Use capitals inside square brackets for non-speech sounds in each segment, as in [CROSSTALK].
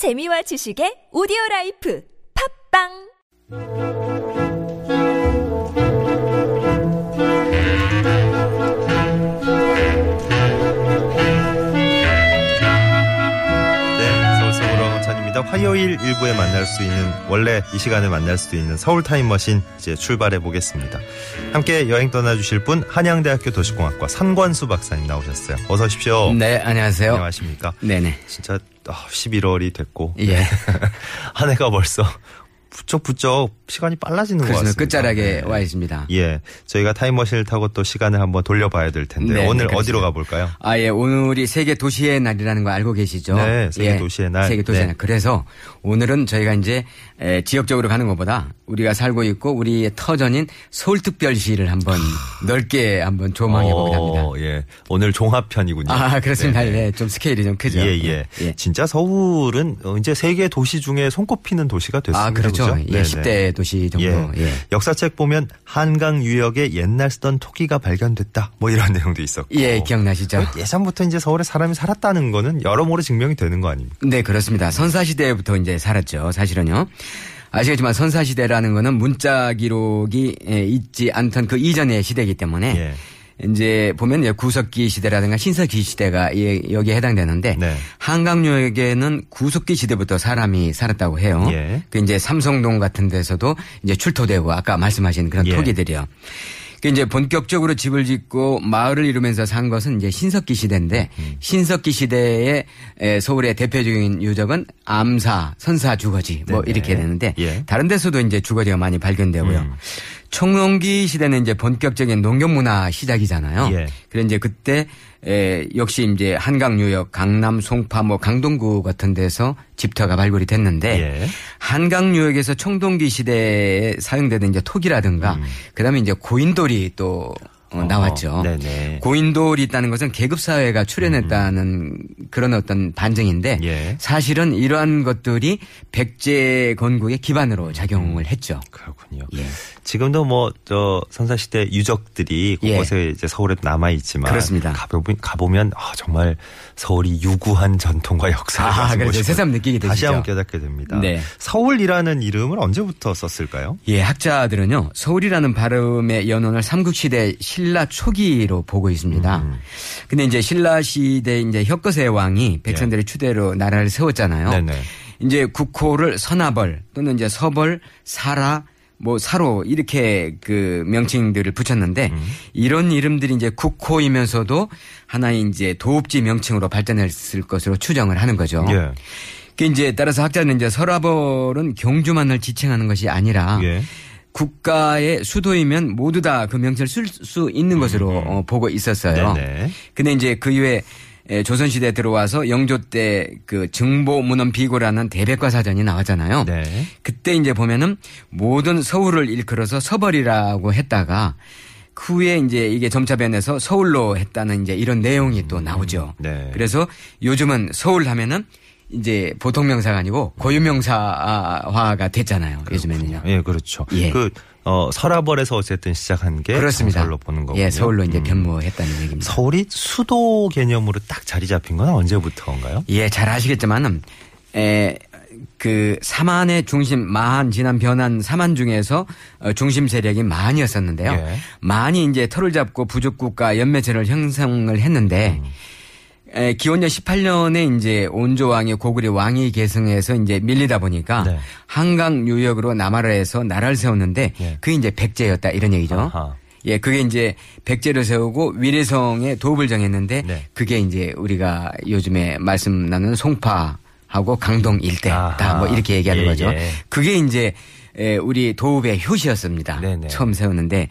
재미와 지식의 오디오 life 팟빵 네, 서울 속으로 전입니다. 화요일 일부에 만날 수 있는 원래 이 시간에 만날 수 있는 서울 타임머신 이제 출발해 보겠습니다. 함께 여행 떠나주실 분 한양대학교 도시공학과 선권수 박사님 나오셨어요. 어서 오십시오. 네, 안녕하세요. 안녕하십니까? 네네. 진짜 아, 11월이 됐고 예. [LAUGHS] 한 해가 벌써 부쩍부쩍 시간이 빨라지는 것 그래서 같습니다. 끝자락에 네. 와 있습니다. 예, 저희가 타임머신을 타고 또 시간을 한번 돌려봐야 될 텐데 네, 오늘 네, 어디로 그렇습니다. 가볼까요? 아, 예. 오늘이 세계 도시의 날이라는 거 알고 계시죠? 네, 세계 예, 도시의 날. 세계 도시의 네. 날. 그래서 오늘은 저희가 이제 에, 지역적으로 가는 것보다 우리가 살고 있고 우리의 터전인 서울특별시를 한번 넓게 한번 조망해 보긴 합니다. 어, 예, 오늘 종합편이군요. 아, 그렇습니다. 네, 네. 네, 좀 스케일이 좀 크죠. 예, 예. 예. 진짜 서울은 어, 이제 세계 도시 중에 손꼽히는 도시가 됐습니다. 아, 그렇죠. 그죠? 예, 네네. 10대 도시 정도. 예. 예. 역사책 보면 한강 유역에 옛날 쓰던 토기가 발견됐다. 뭐 이런 [LAUGHS] 내용도 있었고. 예, 기억나시죠? 예전부터 이제 서울에 사람이 살았다는 거는 여러모로 증명이 되는 거 아닙니까? 네, 그렇습니다. 선사 시대부터 이제 살았죠. 사실은요. 아시겠지만 선사 시대라는 거는 문자 기록이 예, 있지 않던 그 이전의 시대이기 때문에 예. 이제 보면 이제 구석기 시대라든가 신석기 시대가 예, 여기에 해당되는데 네. 한강유역에는 구석기 시대부터 사람이 살았다고 해요. 예. 그 이제 삼성동 같은 데서도 이제 출토되고 아까 말씀하신 그런 예. 토기들이요. 그 이제 본격적으로 집을 짓고 마을을 이루면서 산 것은 이제 신석기 시대인데 음. 신석기 시대의 에, 서울의 대표적인 유적은 암사, 선사 주거지 뭐 네네. 이렇게 되는데 예. 다른 데서도 이제 주거지가 많이 발견되고요. 음. 청동기 시대는 이제 본격적인 농경 문화 시작이잖아요. 예. 그래 이제 그때 에, 역시 이제 한강 유역, 강남, 송파, 뭐 강동구 같은 데서 집터가 발굴이 됐는데 예. 한강 유역에서 청동기 시대에 사용되던 이제 톡이라든가 그다음에 이제 고인돌이 또 어, 나왔죠. 음. 네네. 고인돌이 있다는 것은 계급 사회가 출현했다는 그런 어떤 반증인데 예. 사실은 이러한 것들이 백제 건국의 기반으로 작용을 했죠. 그렇군요. 예. 지금도 뭐 저 선사시대 유적들이 예. 곳곳에 이제 서울에 남아 있지만 그렇습니다. 가보면 가보면 아, 정말 서울이 유구한 전통과 역사를 아, 그렇죠. 새삼 느끼게 다시 되시죠. 한번 깨닫게 됩니다. 네. 서울이라는 이름을 언제부터 썼을까요? 예, 학자들은요, 서울이라는 발음의 연원을 삼국시대 신라 초기로 보고 있습니다. 음. 근데 이제 신라 시대 이제 혁거세 왕이 백성들의 추대로 나라를 세웠잖아요. 예. 네네. 이제 국호를 선하벌 또는 이제 서벌, 사라, 뭐 사로 이렇게 그 명칭들을 붙였는데 음. 이런 이름들이 이제 국호이면서도 하나의 이제 도읍지 명칭으로 발전했을 것으로 추정을 하는 거죠. 예. 그 이제 따라서 학자는 이제 설화벌은 경주만을 지칭하는 것이 아니라 예. 국가의 수도이면 모두 다 그 명칭을 쓸 수 있는 것으로 어, 보고 있었어요. 음. 네네. 근데 이제 그 이후에 에, 조선시대에 들어와서 영조 때 그 증보문헌 비고라는 대백과 사전이 나왔잖아요. 네. 그때 이제 보면은 모든 서울을 일컬어서 서벌이라고 했다가 그 후에 이제 이게 점차 변해서 서울로 했다는 이제 이런 내용이 또 나오죠. 네. 그래서 요즘은 서울 하면은 이제 보통 명사가 아니고 고유 명사화가 됐잖아요. 요즘에는요. 예, 그렇죠. 예. 그 어, 설화벌에서 어쨌든 시작한 게 그렇습니다. 서울로 보는 거군요. 예, 서울로 이제 음. 변모했다는 얘기입니다. 서울이 수도 개념으로 딱 자리 잡힌 건 언제부터인가요? 예, 잘 아시겠지만은 에, 그 사만의 중심 마한 지난 변한 사만 중에서 어, 중심 세력이 만이었었는데요. 예. 만이 이제 털을 잡고 부족국가 연매체를 형성을 했는데 음. 에, 기원전 18년에 이제 온조왕이 고구려 왕위 계승해서 이제 밀리다 보니까 네. 한강 유역으로 남하를 해서 나라를 세웠는데 예. 그게 이제 백제였다 이런 얘기죠. 아하. 예, 그게 이제 백제를 세우고 위례성에 도읍을 정했는데 네. 그게 이제 우리가 요즘에 말씀 나눈 송파하고 강동 일대다 아하. 뭐 이렇게 얘기하는 예, 거죠. 예. 그게 이제 에, 우리 도읍의 효시였습니다. 네네. 처음 세웠는데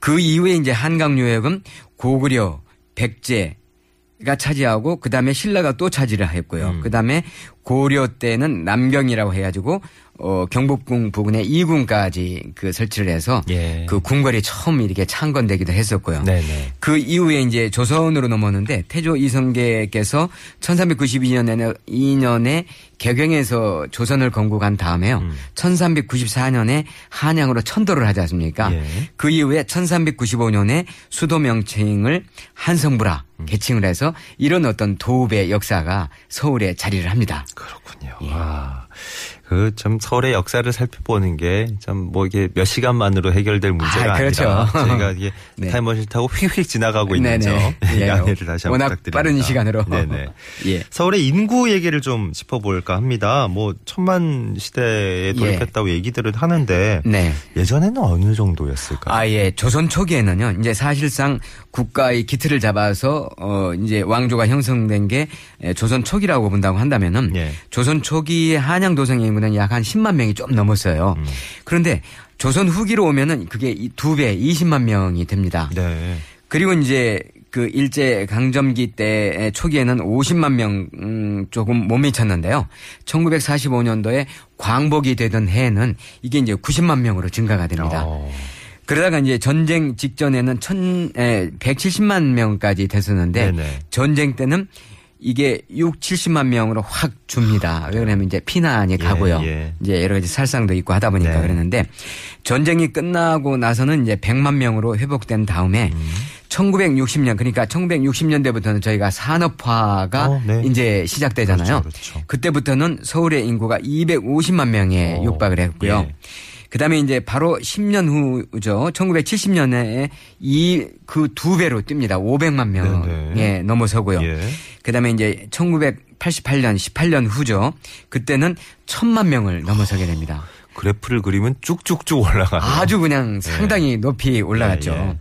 그 이후에 이제 한강 유역은 고구려, 백제 가 차지하고 그다음에 신라가 또 차지를 했고요. 음. 그다음에 고려 때는 남경이라고 해가지고 어 경복궁 부근에 이군까지 그 설치를 해서 예. 그 궁궐이 처음 이렇게 창건되기도 했었고요. 네네. 그 이후에 이제 조선으로 넘었는데 태조 이성계께서 1392년에 2년에 개경에서 조선을 건국한 다음에요. 음. 1394년에 한양으로 천도를 하지 않습니까? 예. 그 이후에 1395년에 수도 명칭을 한성부라 음. 개칭을 해서 이런 어떤 도읍의 역사가 서울에 자리를 합니다. 그렇군요. 예. 아, 그 참 서울의 역사를 살펴보는 게 참 뭐 이게 몇 시간만으로 해결될 문제가 아, 아, 그렇죠. 니라 저희가 이게 [LAUGHS] 네. 타임머신 타고 휙휙 지나가고 있는 네네. 점 예. 양해를 다시 한번 워낙 부탁드립니다. 빠른 시간으로. 네네. [LAUGHS] 예. 서울의 인구 얘기를 좀 짚어볼까 합니다. 뭐 천만 시대에 돌입했다고 얘기들을 하는데 네. 예전에는 어느 정도였을까요? 아, 예. 조선 초기에는요, 이제 사실상 국가의 기틀을 잡아서, 어, 이제 왕조가 형성된 게 에, 조선 초기라고 본다고 한다면은, 예. 조선 초기의 한양 도성 인 구는 약한 10만 명이 좀 넘었어요. 음. 그런데 조선 후기로 오면은 그게 이두 배, 20만 명이 됩니다. 네. 그리고 이제 그 일제 강점기 때 초기에는 50만 명 음, 조금 못 미쳤는데요. 1945년도에 광복이 되던 해에는 이게 이제 90만 명으로 증가가 됩니다. 어, 그러다가 이제 전쟁 직전에는 천, 에, 170만 명까지 됐었는데 네네. 전쟁 때는 이게 6, 70만 명으로 확 줍니다. 왜 그러냐면 이제 피난이 가고요. 예. 이제 여러 가지 살상도 있고 하다 보니까 네. 그랬는데 전쟁이 끝나고 나서는 이제 100만 명으로 회복된 다음에 음. 1960년 그러니까 1960년대부터는 저희가 산업화가 어, 네. 이제 시작되잖아요. 그렇죠, 그렇죠. 그때부터는 서울의 인구가 250만 명에 어, 육박을 했고요. 예. 그 다음에 이제 바로 10년 후죠. 1970년에 이 그 두 배로 뜁니다. 500만 명에 네네. 넘어서고요. 예. 그 다음에 이제 1988년 18년 후죠. 그때는 1000만 명을 넘어서게 됩니다. 그래프를 그리면 쭉쭉쭉 올라가요. 아주 그냥 상당히 높이 올라갔죠.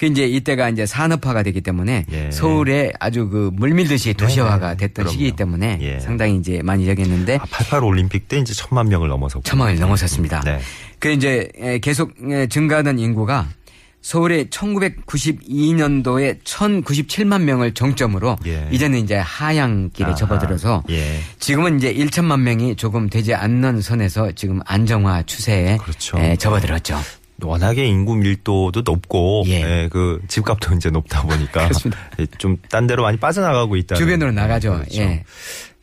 예, 예. 그 이제 이때가 이제 산업화가 되기 때문에 예. 서울에 아주 그 물밀듯이 도시화가 네네. 됐던 그럼요. 시기 때문에 예. 상당히 이제 많이 적였는데 아, 88 올림픽 때 이제 천만 명을 넘어서 천만을 넘어섰습니다. 네. 그 이제 에, 계속 에, 증가하던 인구가 서울에 1992년도에 1,097만 명을 정점으로 예. 이제는 이제 하향길에 아하. 접어들어서 예. 지금은 이제 1천만 명이 조금 되지 않는 선에서 지금 안정화 추세에 그렇죠. 에, 접어들었죠. 워낙에 인구 밀도도 높고 예. 예, 그 집값도 이제 높다 보니까 그렇습니다. 좀딴 데로 많이 빠져나가고 있다. 주변으로 나가죠. 예.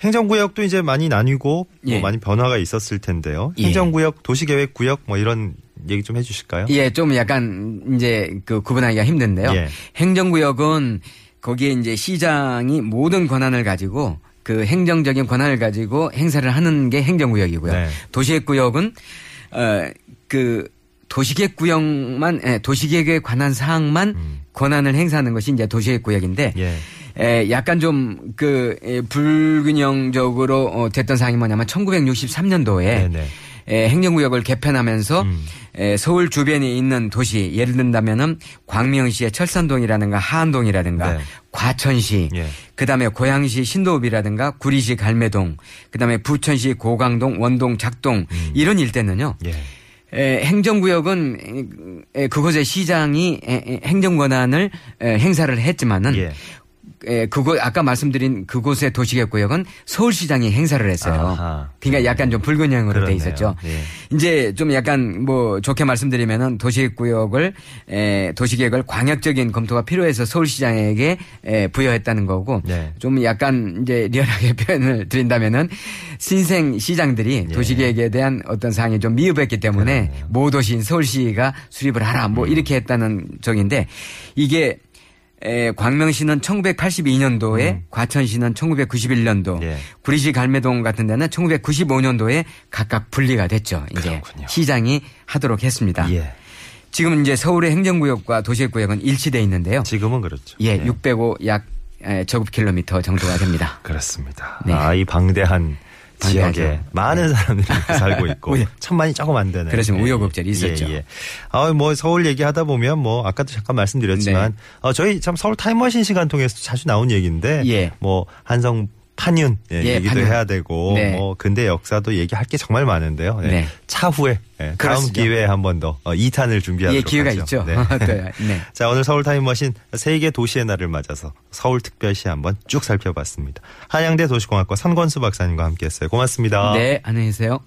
행정구역도 이제 많이 나뉘고 예. 뭐 많이 변화가 있었을 텐데요. 예. 행정구역, 도시계획구역 뭐 이런 얘기 좀 해주실까요? 예, 좀 약간 이제 그 구분하기가 힘든데요. 예. 행정구역은 거기에 이제 시장이 모든 권한을 가지고 그 행정적인 권한을 가지고 행사를 하는 게 행정구역이고요. 네. 도시계획구역은 어그 도시계획 구역만 예, 도시계획에 관한 사항만 권한을 행사하는 것이 이제 도시계획 구역인데 음. 예. 에, 약간 좀, 그, 에, 불균형적으로 어, 됐던 사항이 뭐냐면 1963년도에 네네. 에, 행정구역을 개편하면서 음. 에, 서울 주변에 있는 도시 예를 든다면은 광명시의 철산동이라든가 하안동이라든가 네. 과천시 예. 그다음에 고양시 신도읍이라든가 구리시 갈매동 그다음에 부천시 고강동 원동 작동 음. 이런 일대는요. 예. 에, 행정구역은 에, 그곳의 시장이 에, 에, 행정 권한을 에, 행사를 했지만은 예. 에, 그곳 아까 말씀드린 그곳의 도시계획구역은 서울시장이 행사를 했어요. 아하. 그러니까 약간 좀 불균형으로 돼. 있었죠. 예. 이제 좀 약간 뭐 좋게 말씀드리면은 도시구역을 에, 도시계획을 광역적인 검토가 필요해서 서울시장에게 에, 부여했다는 거고 네. 좀 약간 이제 리얼하게 [LAUGHS] 표현을 드린다면은 신생 시장들이 예. 도시계획에 대한 어떤 사항이 좀 미흡했기 때문에 그러네요. 모 도시인 서울시가 수립을 하라 음. 뭐 이렇게 했다는 적인데 이게 에, 광명시는 1982년도에 음. 과천시는 1991년도 예. 구리시 갈매동 같은 데는 1995년도에 각각 분리가 됐죠. 이제 그렇군요. 시장이 하도록 했습니다. 예. 지금 이제 서울의 행정구역과 도시구역은 일치돼 있는데요. 지금은 그렇죠. 예, 605약 에, 제곱킬로미터 정도가 됩니다. 그렇습니다. 네. 아, 이 방대한. 지역에 많은 사람들이 살고 있고 우여- [LAUGHS] 천만이 조금 안 되는. 그렇습니다. 예, 우여곡절이 있었죠. 예, 예. 아, 뭐 서울 얘기하다 보면 뭐 아까도 잠깐 말씀드렸지만 네. 어, 저희 참 서울 타임머신 시간 통해서 자주 나온 얘기인데 예. 뭐 한성 판윤 예, 예, 얘기도 판윤. 해야 되고 네. 뭐 근대 역사도 얘기할 게 정말 많은데요. 예. 네. 차후에 예, 다음. 기회에 한 번더 어, 2탄을 준비하도록 예, 기회가 하죠. 있죠. 네. 또, [LAUGHS] 네. [LAUGHS] 자, 오늘 서울 타임머신 세계 도시의 날을 맞아서 서울 특별시 한번 쭉 살펴봤습니다. 한양대 도시공학과 선권수 박사님과 함께 했어요. 고맙습니다. 네, 안녕히 계세요.